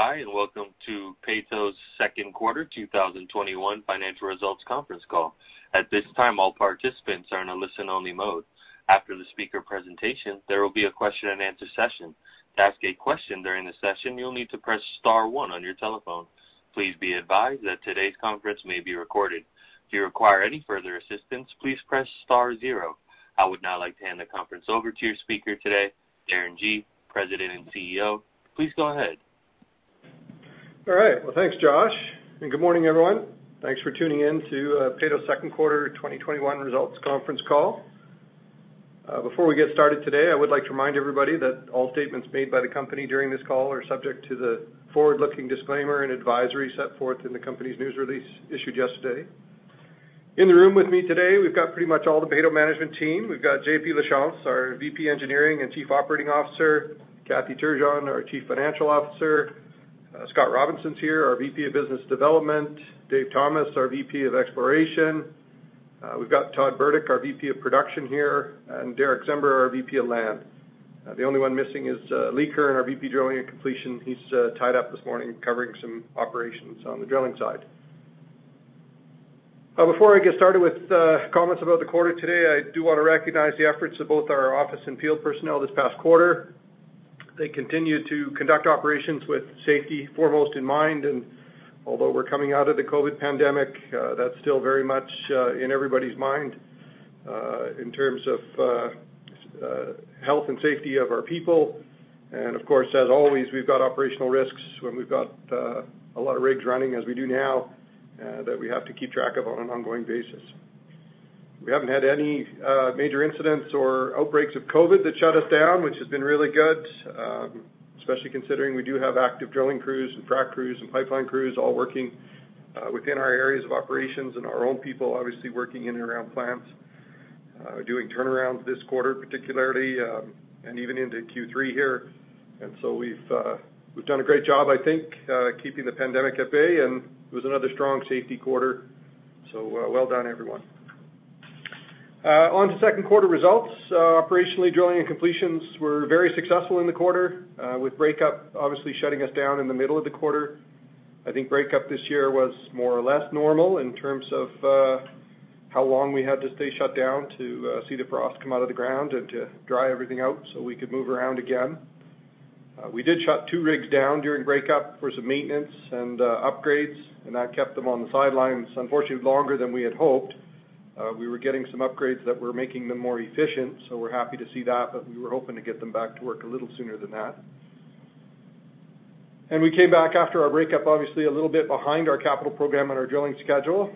By, and welcome to Peyto's second quarter 2021 financial results conference call. At this time, all participants are in a listen-only mode. After the speaker presentation, there will be a question and answer session. To ask a question during the session, you'll need to press star one on your telephone. Please be advised that today's conference may be recorded. If you require any further assistance, please press star zero. I would now like to hand the conference over to your speaker today, Darren Gee, President and CEO. Please go ahead. All right. Well, thanks, Josh, and good morning, everyone. Thanks for tuning in to uh, Peyto's second quarter 2021 results conference call. Uh, before we get started today, I would like to remind everybody that all statements made by the company during this call are subject to the forward-looking disclaimer and advisory set forth in the company's news release issued yesterday. In the room with me today, we've got pretty much all the Peyto management team. We've got JP Lachance, our VP Engineering and Chief Operating Officer, Kathy Turgeon, our Chief Financial Officer. Uh, Scott Robinson's here, our VP of Business Development. Dave Thomas, our VP of Exploration. Uh, we've got Todd Burdick, our VP of Production here, and Derick Czember, our VP of Land. Uh, the only one missing is Lee Curran, our VP Drilling and Completion. He's tied up this morning covering some operations on the drilling side. Before I get started with comments about the quarter today, I do want to recognize the efforts of both our office and field personnel this past quarter. They continue to conduct operations with safety foremost in mind, and although we're coming out of the COVID pandemic, uh, that's still very much uh, in everybody's mind uh, in terms of health and safety of our people. And of course, as always, we've got operational risks when we've got a lot of rigs running as we do now that we have to keep track of on an ongoing basis. We haven't had any uh, major incidents or outbreaks of COVID that shut us down, which has been really good, um, especially considering we do have active drilling crews and frac crews and pipeline crews all working uh, within our areas of operations and our own people obviously working in and around plants, uh, doing turnarounds this quarter particularly, um, and even into Q3 here. And so we've uh we've done a great job, I think, keeping the pandemic at bay, and it was another strong safety quarter. So uh well done, everyone. Uh, on to second quarter results. Uh, operationally, drilling and completions were very successful in the quarter, uh, with breakup obviously shutting us down in the middle of the quarter. I think breakup this year was more or less normal in terms of how long we had to stay shut down to see the frost come out of the ground and to dry everything out so we could move around again. We did shut two rigs down during breakup for some maintenance and upgrades, and that kept them on the sidelines, unfortunately, longer than we had hoped. Uh, we were getting some upgrades that were making them more efficient, so we're happy to see that, but we were hoping to get them back to work a little sooner than that. And we came back after our breakup, obviously, a little bit behind our capital program and our drilling schedule,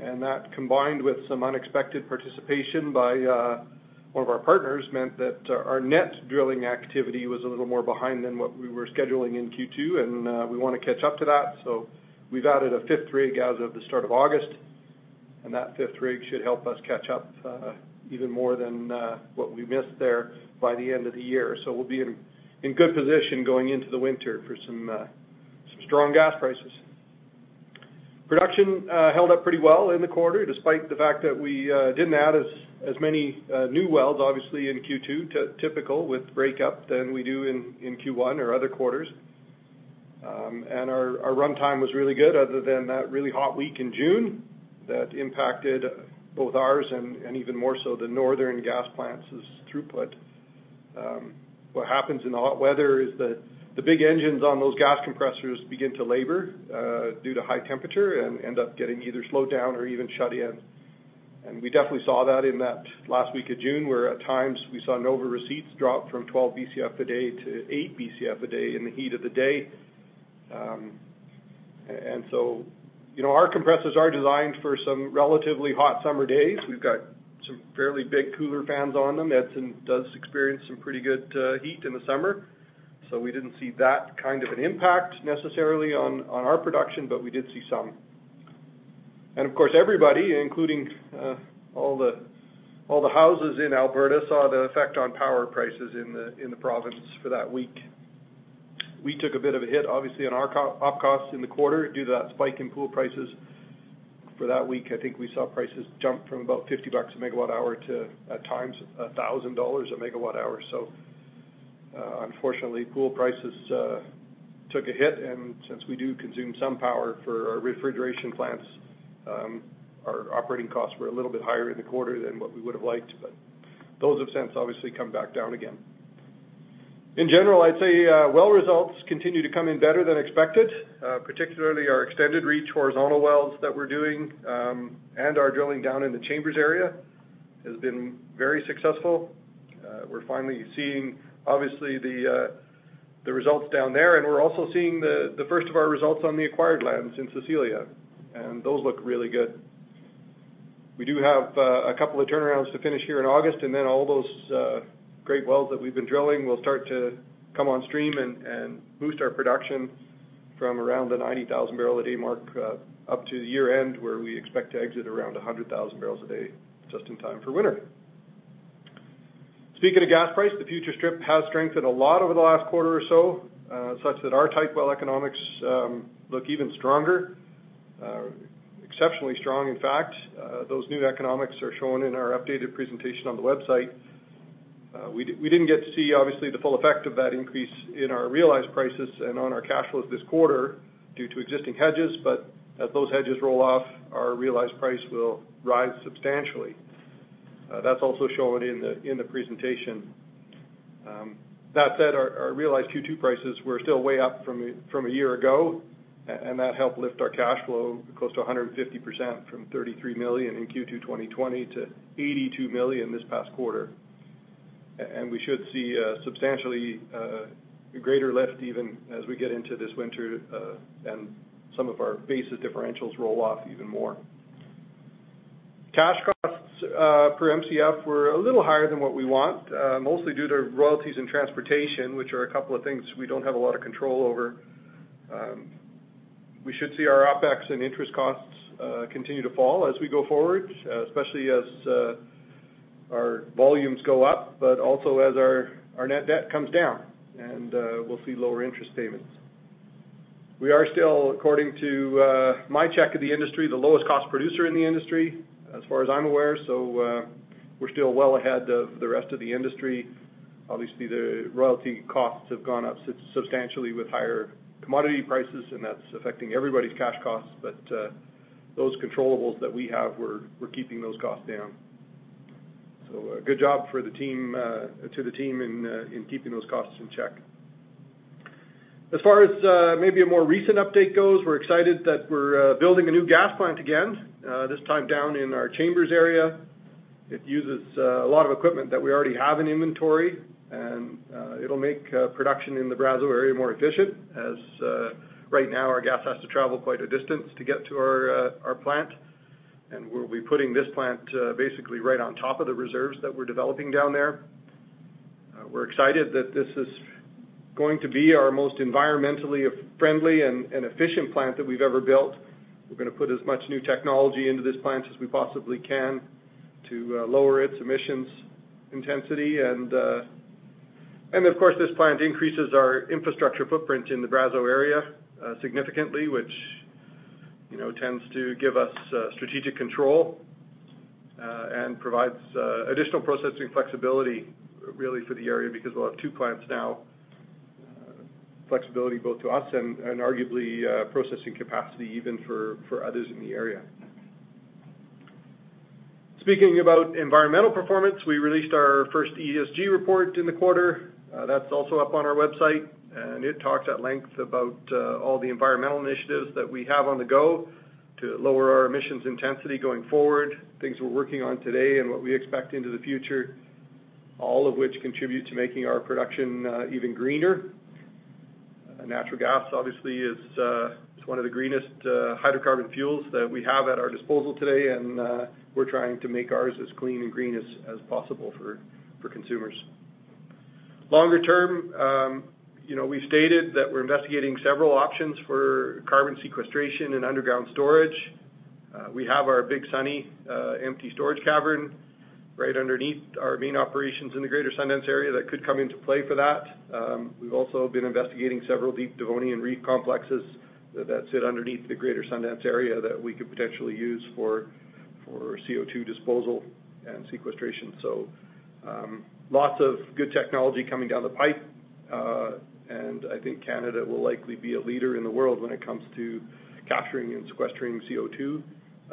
and that combined with some unexpected participation by uh, one of our partners meant that uh, our net drilling activity was a little more behind than what we were scheduling in Q2, and we want to catch up to that. So we've added a fifth rig as of the start of August, and that fifth rig should help us catch up uh, even more than uh, what we missed there by the end of the year. So we'll be in good position going into the winter for some uh, strong gas prices. Production held up pretty well in the quarter, despite the fact that we didn't add as many new wells, obviously, in Q2, typical with breakup, than we do in Q1 or other quarters. Um and our runtime was really good other than that really hot week in June that impacted both ours and even more so the northern gas plants' throughput. Um, what happens in the hot weather is that the big engines on those gas compressors begin to labor uh, due to high temperature and end up getting either slowed down or even shut in. And we definitely saw that in that last week of June, where at times we saw NOVA receipts drop from 12 Bcf a day to 8 Bcf a day in the heat of the day. Um, You know, our compressors are designed for some relatively hot summer days. We've got some fairly big cooler fans on them. Edson does experience some pretty good heat in the summer. So we didn't see that kind of an impact necessarily on our production, but we did see some. And of course, everybody, including uh all the all the houses in Alberta, saw the effect on power prices in the in the province for that week. We took a bit of a hit, obviously, on our op costs in the quarter due to that spike in pool prices. For that week, I think we saw prices jump from about 50 bucks a megawatt hour to, at times, 1,000 dollars a megawatt hour. So uh unfortunately, pool prices took a hit, and since we do consume some power for our refrigeration plants, our operating costs were a little bit higher in the quarter than what we would have liked, but those have since obviously come back down again. In general, I'd say uh, well results continue to come in better than expected, uh, particularly our extended reach horizontal wells that we're doing, um, and our drilling down in the Chambers area has been very successful. Uh, we're finally seeing, obviously, the uh the results down there, and we're also seeing the the first of our results on the acquired lands in Cecilia, and those look really good. We do have a couple of turnarounds to finish here in August, and then all those great wells that we've been drilling will start to come on stream and boost our production from around the 90,000 barrel a day mark uh, up to the year-end, where we expect to exit around 100,000 barrels a day just in time for winter. Speaking of gas price, the future strip has strengthened a lot over the last quarter or so, uh, such that our type well economics um, look even stronger, uh, exceptionally strong, in fact. Those new economics are shown in our updated presentation on the website. Uh, we we didn't get to see, obviously, the full effect of that increase in our realized prices and on our cash flows this quarter due to existing hedges, but as those hedges roll off, our realized price will rise substantially. Uh, that's also shown in the in the presentation. Um, that said, our realized Q2 prices were still way up from a year ago, and that helped lift our cash flow close to 150%, from 33 million in Q2 2020 to 82 million this past quarter. And we should see a substantially uh, greater lift even as we get into this winter, uh, and some of our basis differentials roll off even more. Cash costs per Mcf were a little higher than what we want, mostly due to royalties and transportation, which are a couple of things we don't have a lot of control over. Um, we should see our OpEx and interest costs continue to fall as we go forward, especially as our volumes go up, but also as our net debt comes down, and we'll see lower interest payments. We are still, according to my check of the industry, the lowest cost producer in the industry, as far as I'm aware. So uh we're still well ahead of the rest of the industry. Obviously, the royalty costs have gone up substantially with higher commodity prices, and that's affecting everybody's cash costs. But uh those controllables that we have, we're we're keeping those costs down. Good job for the team uh to the team in uh, in keeping those costs in check. As far as uh, maybe a more recent update goes, we're excited that we're uh, building a new gas plant again, this time down in our Chambers area. It uses a lot of equipment that we already have in inventory, and it'll make production in the Brazeau area more efficient, as right now our gas has to travel quite a distance to get to our our plant. And we'll be putting this plant uh, basically right on top of the reserves that we're developing down there. Uh, we're excited that this is going to be our most environmentally friendly and efficient plant that we've ever built. We're going to put as much new technology into this plant as we possibly can to uh, lower its emissions intensity. And of course, this plant increases our infrastructure footprint in the Brazeau area significantly, which tends to give us uh, strategic control, uh, and provides uh, additional processing flexibility really for the area because we'll have two plants now. Flexibility both to us and arguably processing capacity even for others in the area. Speaking about environmental performance, we released our first ESG report in the quarter. That's also up on our website, and it talks at length about uh, all the environmental initiatives that we have on the go to lower our emissions intensity going forward, things we're working on today and what we expect into the future, all of which contribute to making our production uh, even greener. Uh, natural gas, obviously, is one of the greenest hydrocarbon fuels that we have at our disposal today, and we're trying to make ours as clean and green as possible for consumers. Longer term, um, we've stated that we're investigating several options for carbon sequestration and underground storage. Uh, we have our Big Sunny uh, empty storage cavern right underneath our main operations in the Greater Sundance area that could come into play for that. Um, we've also been investigating several deep Devonian reef complexes that sit underneath the Greater Sundance area that we could potentially use for CO2 disposal and sequestration. So um lots of good technology coming down the pipe. Uh, I think Canada will likely be a leader in the world when it comes to capturing and sequestering CO2,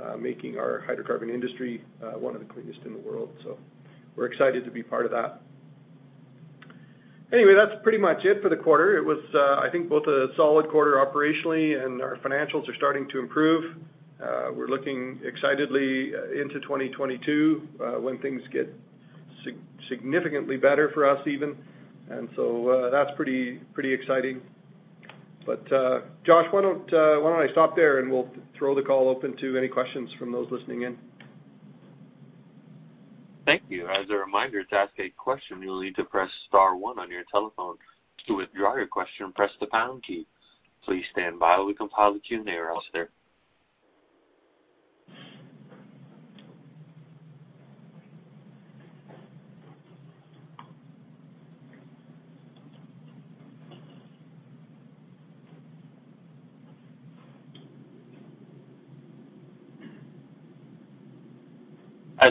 uh, making our hydrocarbon industry uh, one of the cleanest in the world. So we're excited to be part of that. Anyway, that's pretty much it for the quarter. It was, uh, I think, both a solid quarter operationally, and our financials are starting to improve. We're looking excitedly into 2022, when things get significantly better for us even. That's pretty pretty exciting. But uh Josh, why don't I stop there, and we'll throw the call open to any questions from those listening in. Thank you. As a reminder, to ask a question, you'll need to press star one on your telephone. To withdraw your question, press the pound key. Please stand by while we compile the Q&A roster.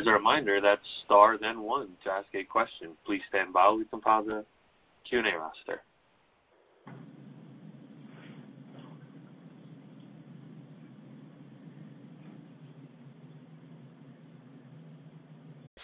As a reminder, that's star then one to ask a question. Please stand by while we compile the Q&A roster.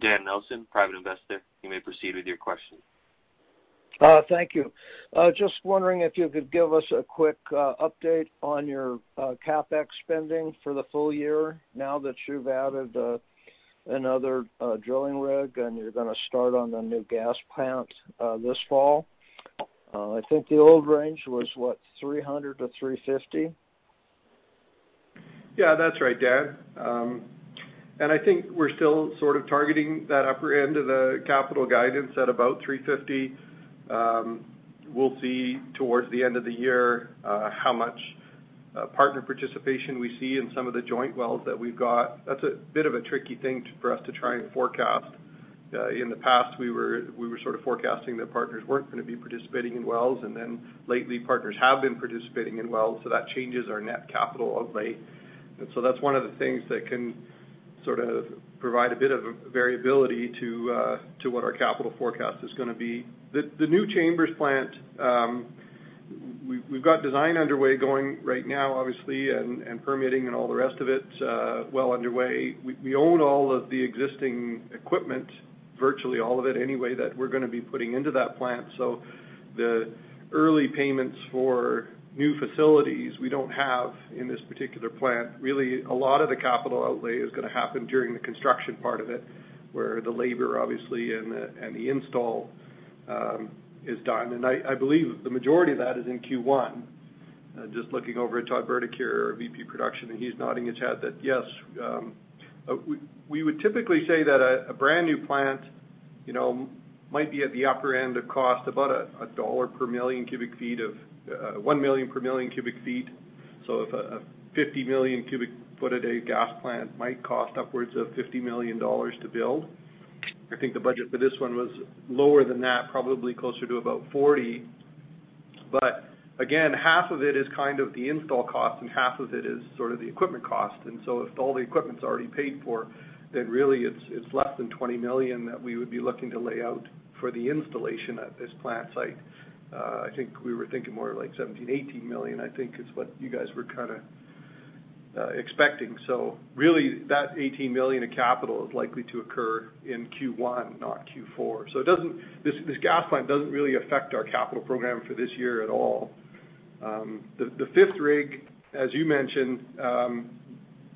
Dan Nelson, private investor. You may proceed with your question. Uh, thank you. Uh, just wondering if you could give us a quick uh, update on your CapEx spending for the full year now that you've added another drilling rig and you're gonna start on the new gas plant this fall. I think the old range was, what, 300 to 350. Yeah, that's right, Dan. Um, I think we're still sort of targeting that upper end of the capital guidance at about 350. Um, we'll see towards the end of the year uh, how much uh, partner participation we see in some of the joint wells that we've got. That's a bit of a tricky thing for us to try and forecast. Uh, in the past, we were sort of forecasting that partners weren't gonna be participating in wells, and then lately, partners have been participating in wells, so that changes our net capital outlay. That's one of the things that can sort of provide a bit of variability to uh to what our capital forecast is gonna be. The new Chambers plant, we've got design underway going right now, obviously, and and permitting and all the rest of it well underway. We own all of the existing equipment, virtually all of it anyway, that we're gonna be putting into that plant. So the early payments for new facilities we don't have in this particular plant. Really, a lot of the capital outlay is gonna happen during the construction part of it, where the labor, obviously, and the and the install um, is done. And I believe the majority of that is in Q1. Uh, just looking over at Todd Burdick here, our VP Production, and he's nodding his head that yes. Um, uh, we we would typically say that a brand-new plant, you know, might be at the upper end of cost, about $1 per million cubic feet of Uh, 1 million per million cubic feet. So if a 50 million cubic foot a day gas plant might cost upwards of $50 million to build. I think the budget for this one was lower than that, probably closer to about $40 million. But again, half of it is kind of the install cost and half of it is sort of the equipment cost. And so if all the equipment's already paid for, then really it's it's less than 20 million that we would be looking to lay out for the installation at this plant site. I think we were thinking more like 17 million-18 million, I think is what you guys were kinda uh, expecting. So really that 18 million of capital is likely to occur in Q1, not Q4. This gas plant doesn't really affect our capital program for this year at all. Um, the fifth rig, as you mentioned, um,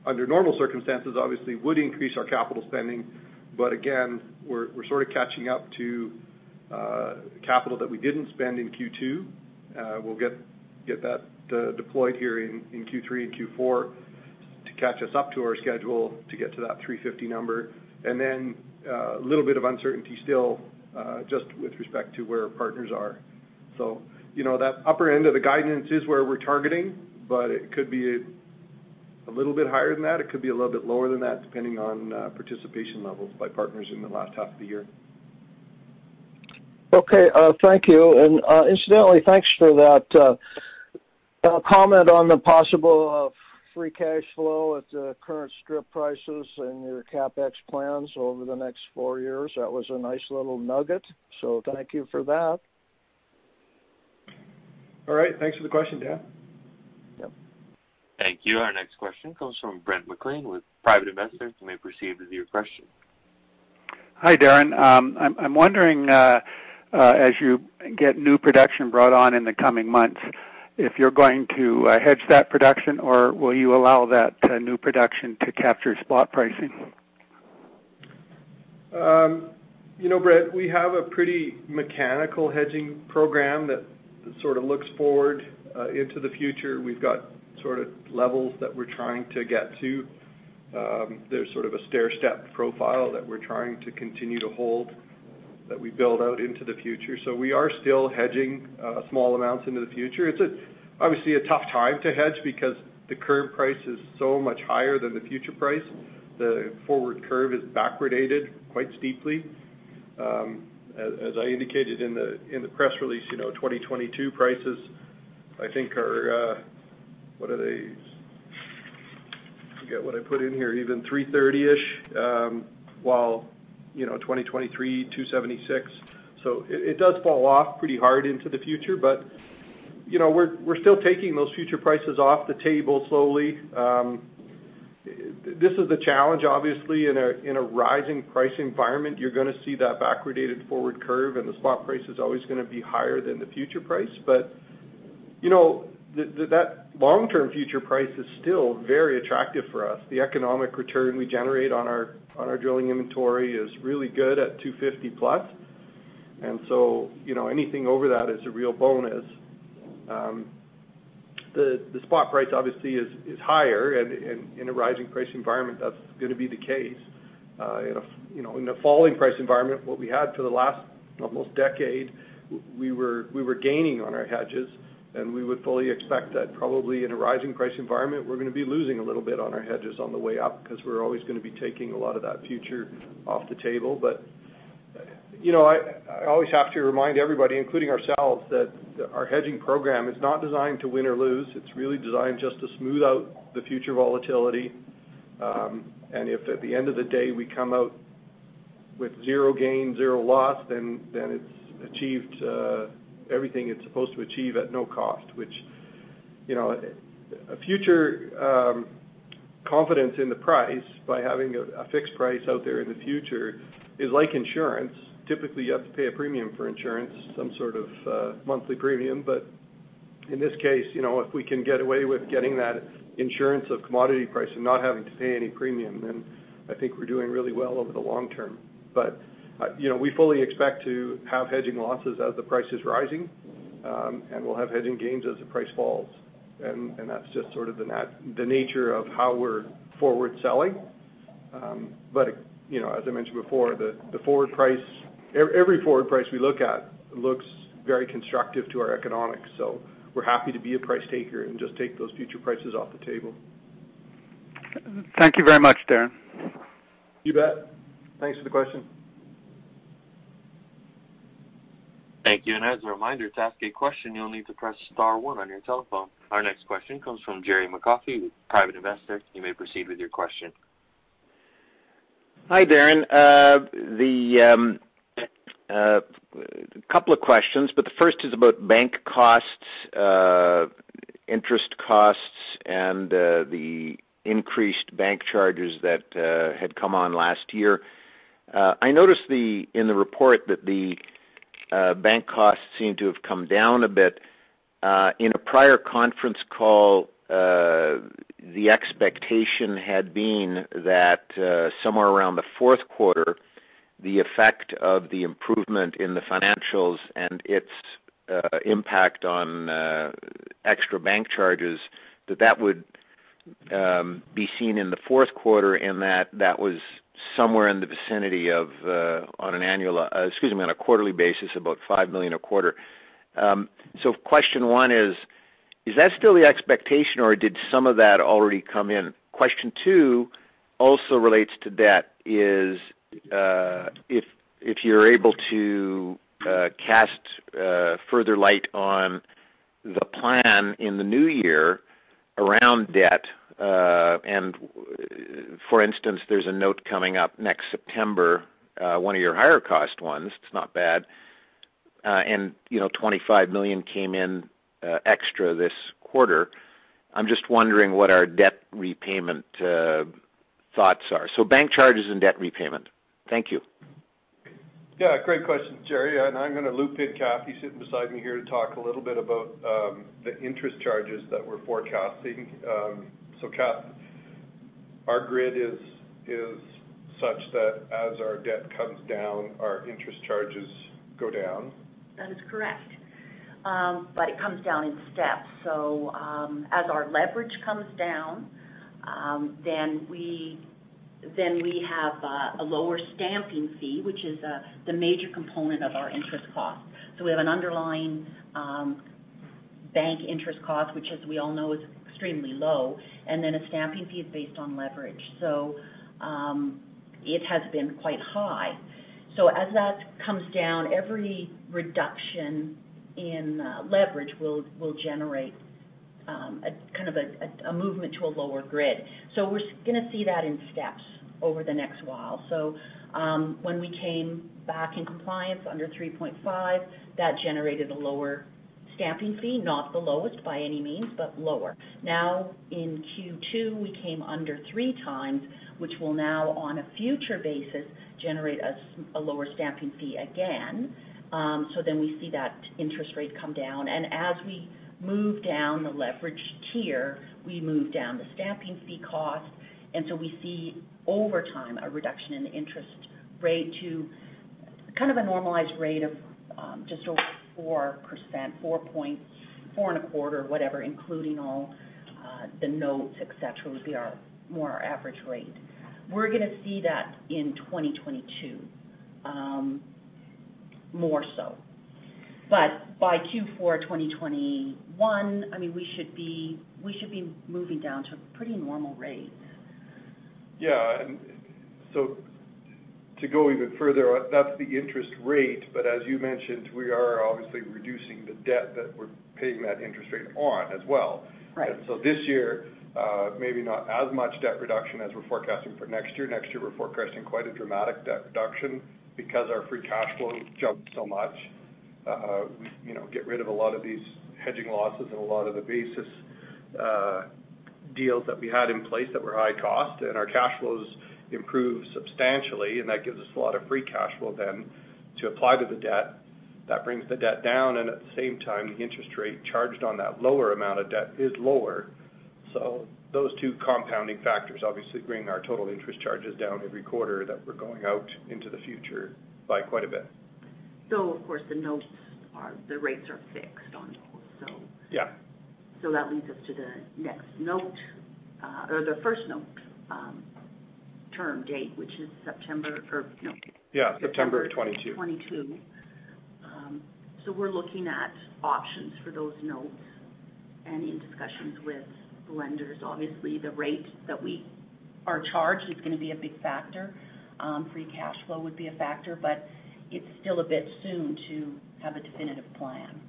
under normal circumstances, obviously would increase our capital spending. But again, we're sort of catching up to capital that we didn't spend in Q2. Uh, we'll get that uh, deployed here in Q3 and Q4 to catch us up to our schedule to get to that 350 number. And then uh, a little bit of uncertainty still just with respect to where partners are. So you know, that upper end of the guidance is where we're targeting, but it could be a little bit higher than that. It could be a little bit lower than that, depending on participation levels by partners in the last half of the year. Okay. Uh, thank you. And uh, incidentally, thanks for that uh, uh, comment on the possible free cash flow at the current strip prices and your CapEx plans over the next four years. That was a nice little nugget, so thank you for that. All right. Thanks for the question, Dan. Yep. Thank you. Our next question comes from Brent McLean with Private Investor. You may proceed with your question. Hi, Darren. Um, I'm wondering, as you get new production brought on in the coming months, if you're going to hedge that production, or will you allow that new production to capture spot pricing? Um, You know, Brett, we have a pretty mechanical hedging program that sort of looks forward into the future. We've got sort of levels that we're trying to get to. Um, There's sort of a stair-step profile that we're trying to continue to hold that we build out into the future. So we are still hedging uh, small amounts into the future. It's obviously a tough time to hedge because the current price is so much higher than the future price. The forward curve is backwardated quite steeply. Um, as I indicated in the in the press release, you know, 2022 prices, I think are uh, what are they? I forget what I put in here, even $3.30-ish, um, while, you know, 2023, $2.76. It does fall off pretty hard into the future. But you know, we're we're still taking those future prices off the table slowly. Um, this is the challenge, obviously, in a in a rising price environment, you're gonna see that backwardated forward curve, and the spot price is always gonna be higher than the future price. But you know, that long-term future price is still very attractive for us. The economic return we generate on our on our drilling inventory is really good at $2.50+. You know, anything over that is a real bonus. Um the the spot price obviously is higher, and in a rising price environment, that's gonna be the case. Uh in a f you know, in a falling price environment, what we had for the last almost decade, we were we were gaining on our hedges, and we would fully expect that probably in a rising price environment, we're gonna be losing a little bit on our hedges on the way up because we're always gonna be taking a lot of that future off the table. But, you know, I always have to remind everybody, including ourselves, that our hedging program is not designed to win or lose. It's really designed just to smooth out the future volatility. Um and if at the end of the day, we come out with zero gain, zero loss, then it's achieved everything it's supposed to achieve at no cost, which, you know, a future um, confidence in the price by having a fixed price out there in the future is like insurance. Typically, you have to pay a premium for insurance, some sort of uh, monthly premium. But in this case, you know, if we can get away with getting that insurance of commodity price and not having to pay any premium, then I think we're doing really well over the long term. You know, we fully expect to have hedging losses as the price is rising, and we'll have hedging gains as the price falls. And and that's just sort of the nature of how we're forward selling. Um but you know, as I mentioned before, the forward price, every forward price we look at looks very constructive to our economics. So we're happy to be a price taker and just take those future prices off the table. Thank you very much, Darren. You bet. Thanks for the question. Thank you. And as a reminder, to ask a question, you'll need to press star one on your telephone. Our next question comes from Jerry McCaughey, private investor. You may proceed with your question. Hi, Darren. Uh, a um, uh, couple of questions, but the first is about bank costs, uh, interest costs, and the increased bank charges that had come on last year. I noticed in the report that the Uh, bank costs seem to have come down a bit. Uh, in a prior conference call, uh, the expectation had been that somewhere around the fourth quarter, the effect of the improvement in the financials and its impact on extra bank charges, that would Um, be seen in the fourth quarter, and that was somewhere in the vicinity of, uh, uh, on a quarterly basis, about 5 million a quarter. Um so question one is is that still the expectation, or did some of that already come in? Question two also relates to debt, is uh, if you're able to cast further light on the plan in the new year around debt. Uh, for instance, there's a note coming up next September, uh, one of your higher cost ones. It's not bad. Uh, and you know, 25 million came in extra this quarter. I'm just wondering what our debt repayment thoughts are. So bank charges and debt repayment. Thank you. Yeah, great question, Jerry. And I'm going to loop in Kathy sitting beside me here to talk a little bit about um, the interest charges that we're forecasting. Um, Kath, our grid is such that as our debt comes down, our interest charges go down. That is correct. Um, but it comes down in steps. So um as our leverage comes down, then we have a lower stamping fee, which is the major component of our interest cost. So we have an underlying bank interest cost, which as we all know, is extremely low, and then a stamping fee is based on leverage. So um, it has been quite high. So as that comes down, every reduction in leverage will generate um, a kind of a, a, a movement to a lower grid. So we're going to see that in steps over the next while. So um, when we came back in compliance under 3.5, that generated a lower stamping fee, not the lowest by any means, but lower. Now in Q2, we came under three times, which will now, on a future basis, generate a lower stamping fee again. Um, so then we see that interest rate come down. And as we move down the leverage tier, we move down the stamping fee cost. And so we see over time a reduction in the interest rate to kind of a normalized rate of just over 4%, 4.25%, whatever, including all uh, the notes, et cetera, would be our more our average rate. We're going to see that in 2022 um, more so. But by Q4 2021, I mean we should be moving down to pretty normal rates. Yeah. To go even further, uh, that's the interest rate. But as you mentioned, we are obviously reducing the debt that we're paying that interest rate on as well. Right. So this year, uh, maybe not as much debt reduction as we're forecasting for next year. Next year, we're forecasting quite a dramatic debt reduction because our free cash flow jumped so much. Uh, we you know, get rid of a lot of these hedging losses and a lot of the basis deals that we had in place that were high cost, and our cash flows improved substantially, and that gives us a lot of free cash flow then to apply to the debt. That brings the debt down, and at the same time, the interest rate charged on that lower amount of debt is lower. So those two compounding factors obviously bring our total interest charges down every quarter that we're going out into the future by quite a bit. So of course, the notes are, the rates are fixed on those. So. Yeah. So that leads us to the next note, uh, or the first note um, term date, which is September or no. Yeah, September of 2022. 2022. Um, we're looking at options for those notes and in discussions with lenders. Obviously, the rate that we are charged is going to be a big factor. Um, free cash flow would be a factor, but it's still a bit soon to have a definitive plan.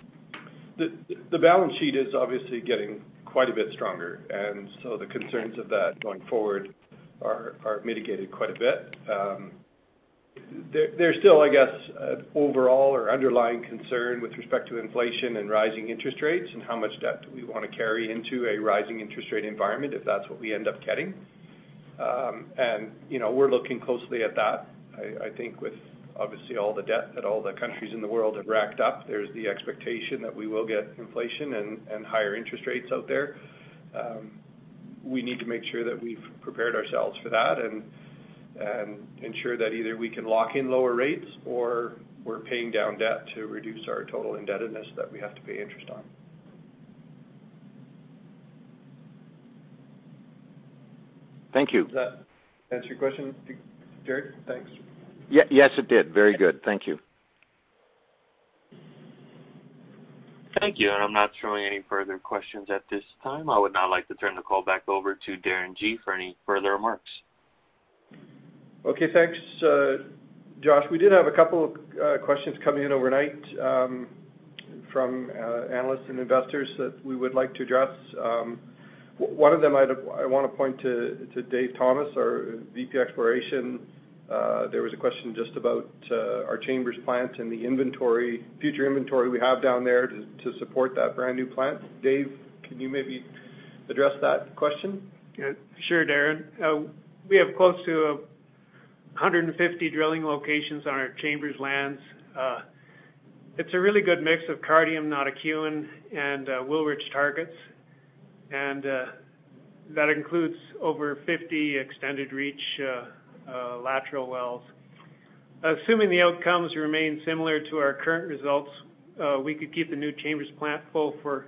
The balance sheet is obviously getting quite a bit stronger, and so the concerns of that going forward are mitigated quite a bit. Um, there's still, I guess, an overall or underlying concern with respect to inflation and rising interest rates and how much debt do we wanna carry into a rising interest rate environment if that's what we end up getting. Um and you know, we're looking closely at that. I think with obviously all the debt that all the countries in the world have racked up, there's the expectation that we will get inflation and higher interest rates out there. Um, We need to make sure that we've prepared ourselves for that and ensure that either we can lock in lower rates or we're paying down debt to reduce our total indebtedness that we have to pay interest on. Thank you. Does that answer your question, Jared? Thanks. Yes, it did. Very good. Thank you. Thank you. And I'm not showing any further questions at this time. I would now like to turn the call back over to Darren Gee for any further remarks. Okay, thanks, uh, Josh. We did have a couple of uh, questions coming in overnight um, from uh, analysts and investors that we would like to address. Um, one of them I wanna point to Dave Thomas, our VP Exploration. Uh, there was a question just about uh, our Chambers plant and the inventory, future inventory we have down there to support that brand new plant. Dave, can you maybe address that question? Yeah. Sure, Darren. Uh, we have close to 150 drilling locations on our Chambers lands. It's a really good mix of Cardium, Notikewin, and Wilrich targets. And uh that includes over 50 extended reach Uh, lateral wells. Assuming the outcomes remain similar to our current results, uh, we could keep the new Chambers plant full for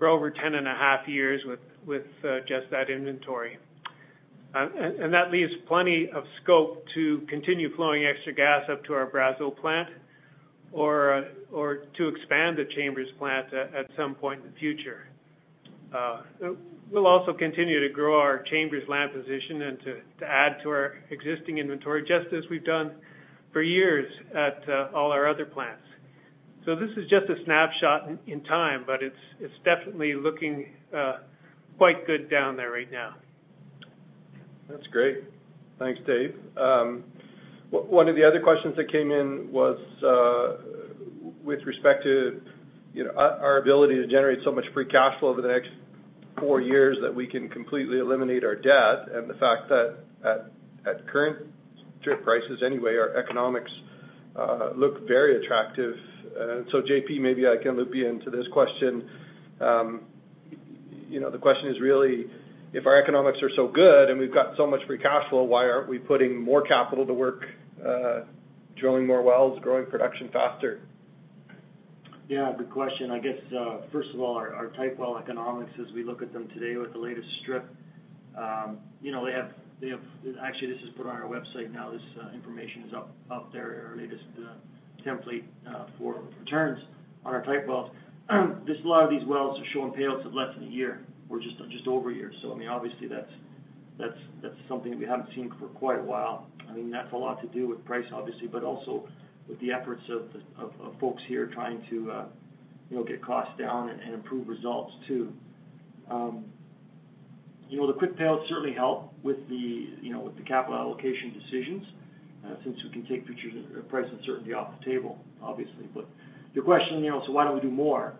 over 10.5 years with with uh, just that inventory. Uh and that leaves plenty of scope to continue flowing extra gas up to our Brazeau plant or or to expand the Chambers plant at some point in the future. We'll also continue to grow our Chambers land position and to add to our existing inventory, just as we've done for years at uh, all our other plants. So this is just a snapshot in time, but it's definitely looking uh, quite good down there right now. That's great. Thanks, Dave. Um, one of the other questions that came in was uh, with respect to, you know, our ability to generate so much free cash flow over the next four years that we can completely eliminate our debt, and the fact that at at current strip prices anyway, our economics uh, look very attractive. Uh, so, JP, maybe I can loop you into this question. Um, you know, the question is really, if our economics are so good and we've got so much free cash flow, why aren't we putting more capital to work, uh, drilling more wells, growing production faster? Yeah, good question. I guess, uh, first of all, our type well economics as we look at them today with the latest strip, um, you know, they have. They have actually, this is put on our website now. This uh, information is up there, our latest uh, template for returns on our type wells. This, a lot of these wells are showing payouts of less than a year or just just over a year. So I mean, obviously that's that's that's something we haven't seen for quite a while. I mean, that's a lot to do with price obviously, but also with the efforts of folks here trying to, uh, you know, get costs down and improve results too. Um, you know, the quick payouts certainly help with the, you know, with the capital allocation decisions, uh, since we can take future uh, price uncertainty off the table, obviously. But your question, you know, so why don't we do more?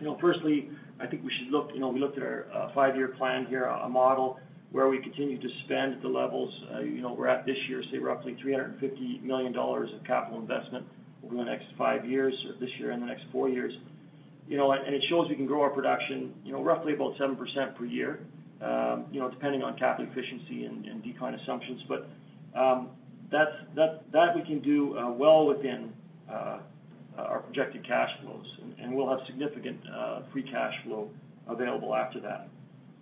You know, firstly, I think we should look, you know, we looked at our five-year plan here, a model where we continue to spend the levels, uh, you know, we're at this year, say roughly 350 million dollars of capital investment over the next five years, this year and the next four years. You know, and it shows we can grow our production, you know, roughly about 7% per year, um, you know, depending on capital efficiency and decline assumptions. But um that that we can do uh, well within uh, our projected cash flows, and we'll have significant free cash flow available after that.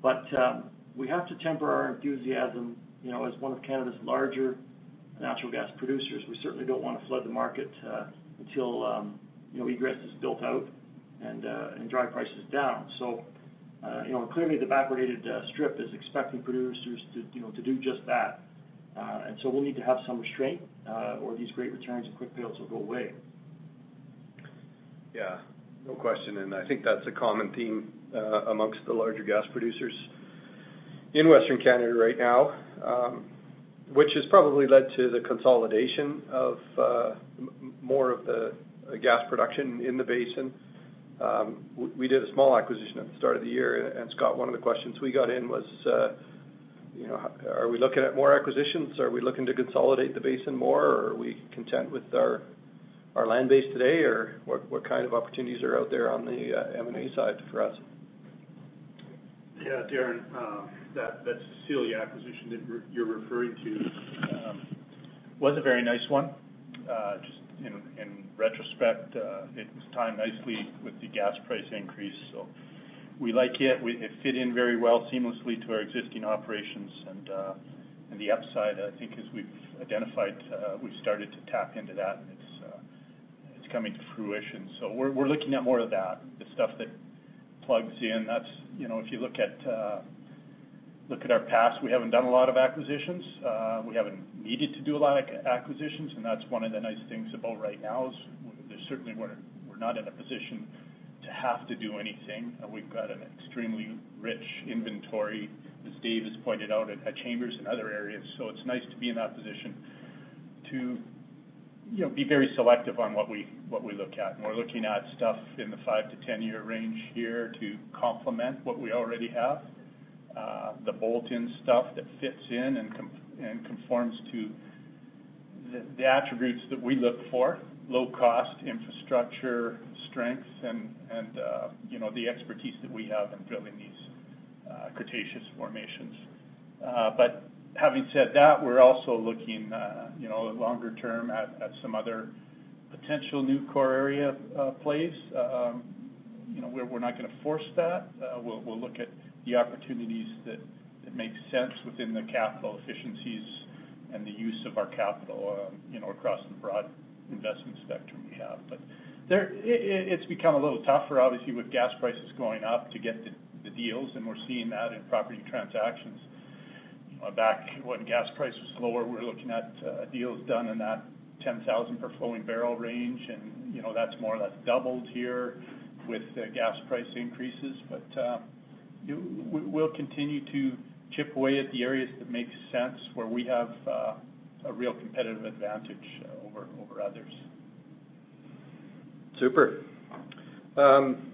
Um, We have to temper our enthusiasm, you know, as one of Canada's larger natural gas producers. We certainly don't wanna flood the market until you know, egress is built out and uh and drive prices down. So uh you know, clearly the backwardated strip is expecting producers to you know, to do just that. Uh and so we'll need to have some restraint or these great returns and quick payouts will go away. Yeah, no question. And I think that's a common theme amongst the larger gas producers in Western Canada right now, um, which has probably led to the consolidation of uh, more of the uh, gas production in the basin. Um, we did a small acquisition at the start of the year, and Scott, one of the questions we got in was, uh, you know, are we looking at more acquisitions? Are we looking to consolidate the basin more, or are we content with our land base today? Or what kind of opportunities are out there on the M&A side for us? Yeah, Darren, um, that Cecilia acquisition that you're referring to um, was a very nice one. Uh, just in retrospect, uh, it was timed nicely with the gas price increase. So we like it. It fit in very well seamlessly to our existing operations. And uh, the upside, I think as we've identified, we've started to tap into that, and it's uh it's coming to fruition. So we're we're looking at more of that, the stuff that plugs in. That's, you know, if you look at our past, we haven't done a lot of acquisitions. Uh, we haven't needed to do a lot of acquisitions, and that's one of the nice things about right now is certainly we're not in a position to have to do anything. Uh, we've got an extremely rich inventory, as Dave has pointed out, at Chambers and other areas. So it's nice to be in that position to, you know, be very selective on what we what we look at. We're looking at stuff in the 5- to 10-year range here to complement what we already have. The bolt-in stuff that fits in and conforms to the attributes that we look for, low cost, infrastructure, strength, and uh, you know, the expertise that we have in drilling these uh, Cretaceous formations. Uh but having said that, we're also looking, uh, you know, longer term at some other potential new core area plays. Um, you know, we're not gonna force that. We'll look at the opportunities that make sense within the capital efficiencies and the use of our capital, um, you know, across the broad investment spectrum we have. But there, it's become a little tougher, obviously, with gas prices going up to get the deals, and we're seeing that in property transactions. Back when gas price was lower, we were looking at uh, deals done in that 10,000 per flowing barrel range. And, you know, that's more or less doubled here with the gas price increases. Um, We'll continue to chip away at the areas that make sense, where we have uh, a real competitive advantage over others. Super. Um,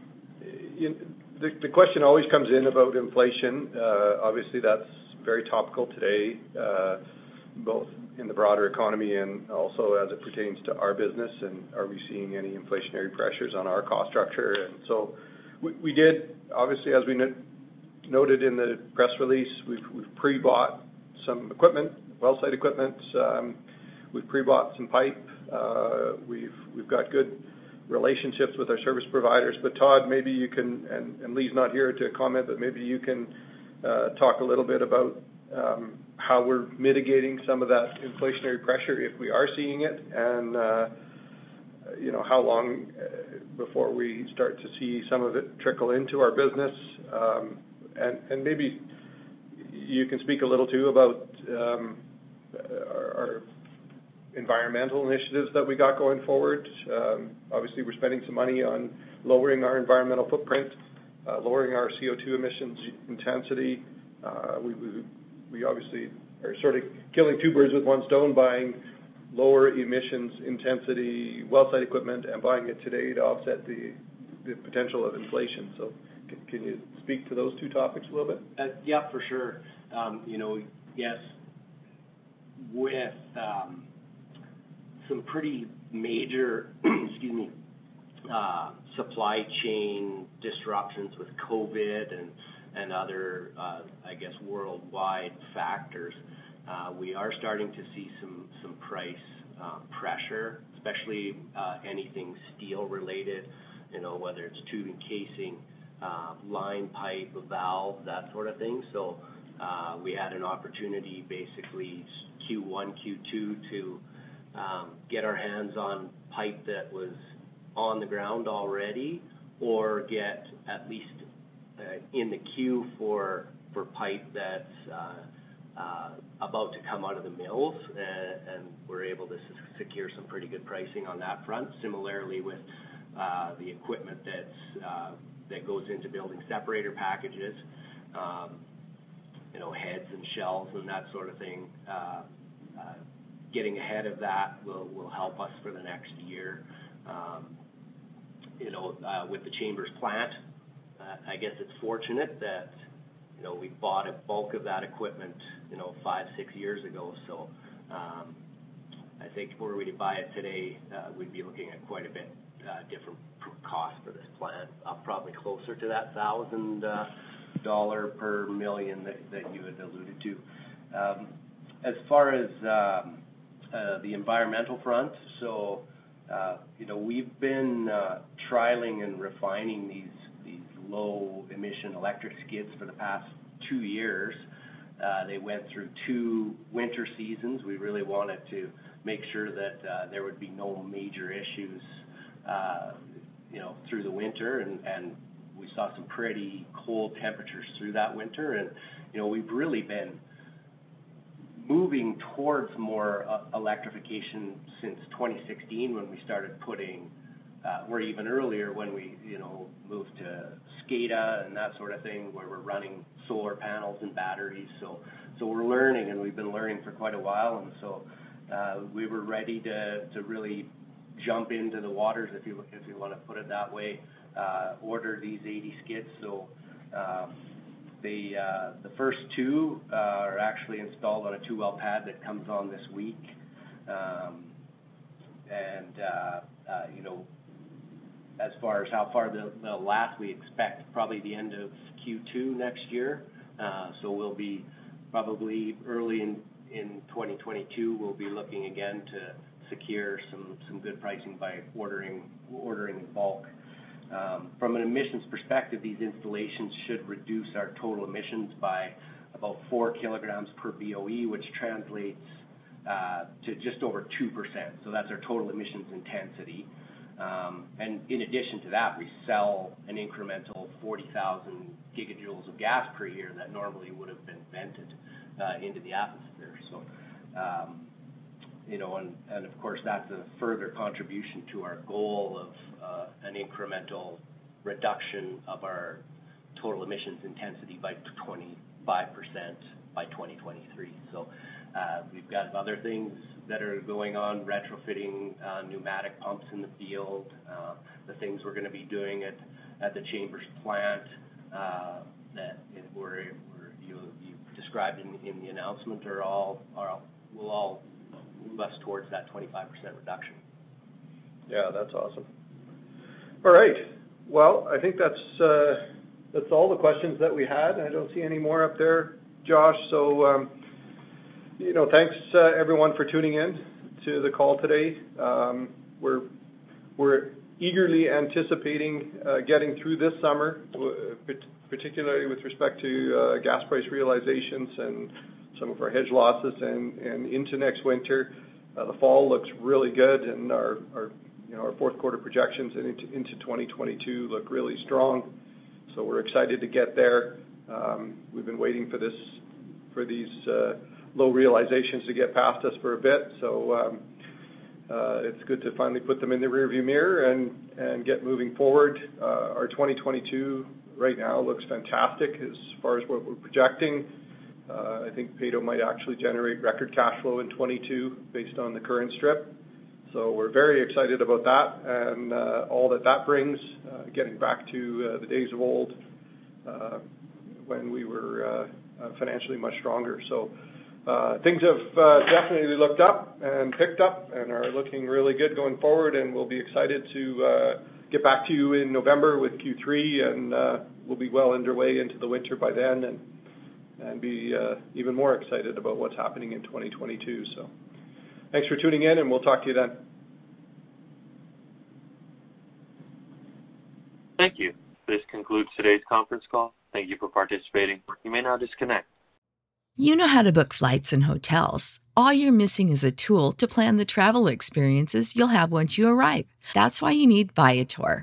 the question always comes in about inflation. Uh, obviously, that's very topical today, uh, both in the broader economy and also as it pertains to our business, and are we seeing any inflationary pressures on our cost structure? And so we we did, obviously, as we noted in the press release, we've pre-bought some equipment, well site equipment. Um, we've pre-bought some pipe. Uh, we've got good relationships with our service providers. But Todd, maybe you can, and Lee's not here to comment, but maybe you can uh, talk a little bit about um, how we're mitigating some of that inflationary pressure if we are seeing it, and uh, you know, how long before we start to see some of it trickle into our business. Um, Maybe you can speak a little too about um, our environmental initiatives that we got going forward. Um, obviously, we're spending some money on lowering our environmental footprint, uh, lowering our CO2 emissions intensity. Uh we we obviously are sort of killing two birds with one stone, buying lower emissions intensity well site equipment and buying it today to offset the the potential of inflation. Can you speak to those two topics a little bit? Uh, yeah, for sure. Um, you know, yes, with um, some pretty major, excuse me, uh, supply chain disruptions with COVID and and other, uh, I guess, worldwide factors, we are starting to see some price pressure, especially anything steel related, you know, whether it's tube and casing, Um, line pipe, valve, that sort of thing. So uh we had an opportunity, basically Q1, Q2, to um, get our hands on pipe that was on the ground already or get at least uh, in the queue for pipe that's uh, uh, about to come out of the mills. And we're able to secure some pretty good pricing on that front. Similarly with the equipment that goes into building separator packages, um, you know, heads and shells and that sort of thing. Uh, uh, getting ahead of that will help us for the next year. Um, you know, uh, with the Chambers plant, I guess it's fortunate that, you know, we bought a bulk of that equipment, you know, five, six years ago. So um I think were we to buy it today, we'd be looking at quite a bit Uh, different cost for this plant, uh, probably closer to that 1,000 uh, dollar per million that you had alluded to. Um, as far as um, the environmental front, so uh you know, we've been trialing and refining these low emission electric skids for the past two years. They went through two winter seasons. We really wanted to make sure that there would be no major issues, through the winter. And we saw some pretty cold temperatures through that winter. And you know, we've really been moving towards more electrification since 2016 when we started putting, uh or even earlier when we, you know, moved to SCADA and that sort of thing, where we're running solar panels and batteries. So so we're learning, and we've been learning for quite a while. And so uh we were ready to to really jump into the waters, if you wanna put it that way, uh, order these 80 skids. So um, uh the first two uh, are actually installed on a two-well pad that comes on this week. Um, uh, know, as far as how far they'll last, we expect probably the end of Q2 next year. Uh so we'll be probably early in 2022, we'll be looking again to secure some good pricing by ordering ordering in bulk. Um, from an emissions perspective, these installations should reduce our total emissions by about 4 kilograms per BOE, which translates uh, to just over 2%. So that's our total emissions intensity. Um and in addition to that, we sell an incremental 40,000 gigajoules of gas per year that normally would have been vented uh, into the atmosphere. Um, You know, and of course, that's a further contribution to our goal of uh, an incremental reduction of our total emissions intensity by 25% by 2023. Uh, we've got other things that are going on, retrofitting uh, pneumatic pumps in the field. The things we're gonna be doing at the Chambers plant that you described in the announcement will all move us towards that 25% reduction. Yeah, that's awesome. All right. Well, I think uh, that's all the questions that we had. I don't see any more up there, Josh. So um you know, thanks uh, everyone for tuning in to the call today. Um, we're eagerly anticipating uh, getting through this summer, particularly with respect to gas price realizations and some of our hedge losses and into next winter. Uh, the fall looks really good, and our fourth quarter projections into 2022 look really strong. So we're excited to get there. Um, we've been waiting for this for these uh, low realizations to get past us for a bit. So um, uh, it's good to finally put them in the rearview mirror and get moving forward. Our 2022 right now looks fantastic as far as what we're projecting. Uh, I think Peyto might actually generate record cash flow in 2022 based on the current strip. So we're very excited about that and uh, all that that brings, uh, getting back to the days of old, when we were financially much stronger. So uh things have definitely looked up and picked up and are looking really good going forward, and we'll be excited to get back to you in November with Q3, and we'll be well underway into the winter by then and be uh, even more excited about what's happening in 2022. Thanks for tuning in, and we'll talk to you then. Thank you. This concludes today's conference call. Thank you for participating. You may now disconnect. You know how to book flights and hotels. All you're missing is a tool to plan the travel experiences you'll have once you arrive. That's why you need Viator.